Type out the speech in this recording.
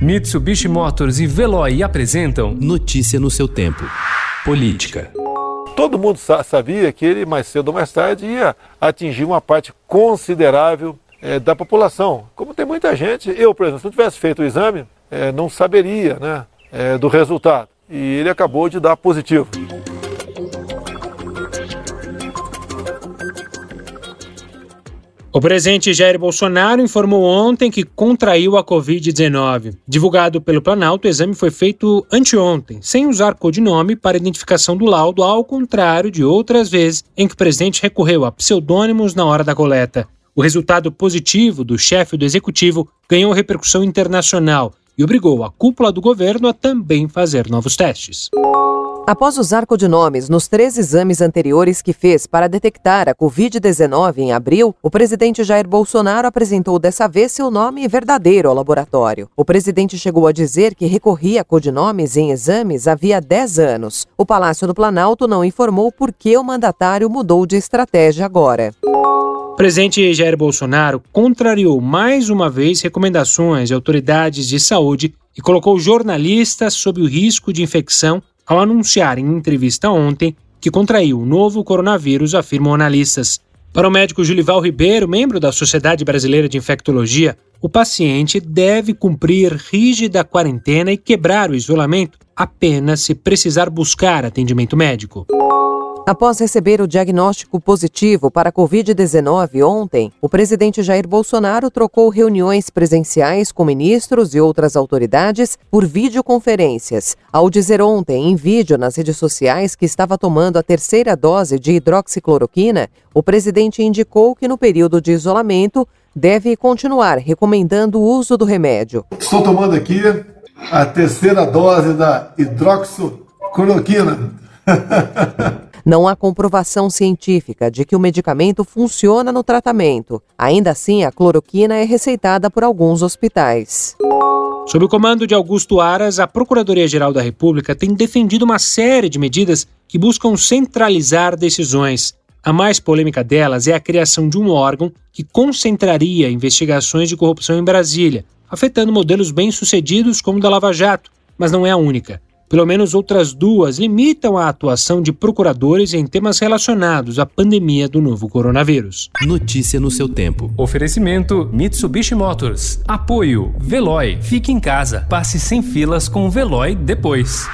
Mitsubishi Motors e Veloy apresentam Notícia no seu tempo. Política. Todo mundo sabia que ele, mais cedo ou mais tarde, ia atingir uma parte considerável é, da população. Como tem muita gente, eu, por exemplo, se não tivesse feito o exame, é, não saberia né, é, do resultado. E ele acabou de dar positivo. O presidente Jair Bolsonaro informou ontem que contraiu a Covid-19. Divulgado pelo Planalto, o exame foi feito anteontem, sem usar codinome para identificação do laudo, ao contrário de outras vezes em que o presidente recorreu a pseudônimos na hora da coleta. O resultado positivo do chefe do executivo ganhou repercussão internacional e obrigou a cúpula do governo a também fazer novos testes. Após usar codinomes nos três exames anteriores que fez para detectar a Covid-19 em abril, o presidente Jair Bolsonaro apresentou dessa vez seu nome verdadeiro ao laboratório. O presidente chegou a dizer que recorria a codinomes em exames havia 10 anos. O Palácio do Planalto não informou por que o mandatário mudou de estratégia agora. O presidente Jair Bolsonaro contrariou mais uma vez recomendações de autoridades de saúde e colocou jornalistas sob o risco de infecção ao anunciar em entrevista ontem que contraiu o novo coronavírus, afirmam analistas. Para o médico Julival Ribeiro, membro da Sociedade Brasileira de Infectologia, o paciente deve cumprir rígida quarentena e quebrar o isolamento apenas se precisar buscar atendimento médico. Após receber o diagnóstico positivo para a Covid-19 ontem, o presidente Jair Bolsonaro trocou reuniões presenciais com ministros e outras autoridades por videoconferências. Ao dizer ontem, em vídeo nas redes sociais, que estava tomando a terceira dose de hidroxicloroquina, o presidente indicou que no período de isolamento deve continuar recomendando o uso do remédio. Estou tomando aqui a terceira dose da hidroxicloroquina. Não há comprovação científica de que o medicamento funciona no tratamento. Ainda assim, a cloroquina é receitada por alguns hospitais. Sob o comando de Augusto Aras, a Procuradoria-Geral da República tem defendido uma série de medidas que buscam centralizar decisões. A mais polêmica delas é a criação de um órgão que concentraria investigações de corrupção em Brasília, afetando modelos bem-sucedidos como o da Lava Jato, mas não é a única. Pelo menos outras duas limitam a atuação de procuradores em temas relacionados à pandemia do novo coronavírus. Notícia no seu tempo. Oferecimento Mitsubishi Motors. Apoio Veloy. Fique em casa. Passe sem filas com o Veloy depois.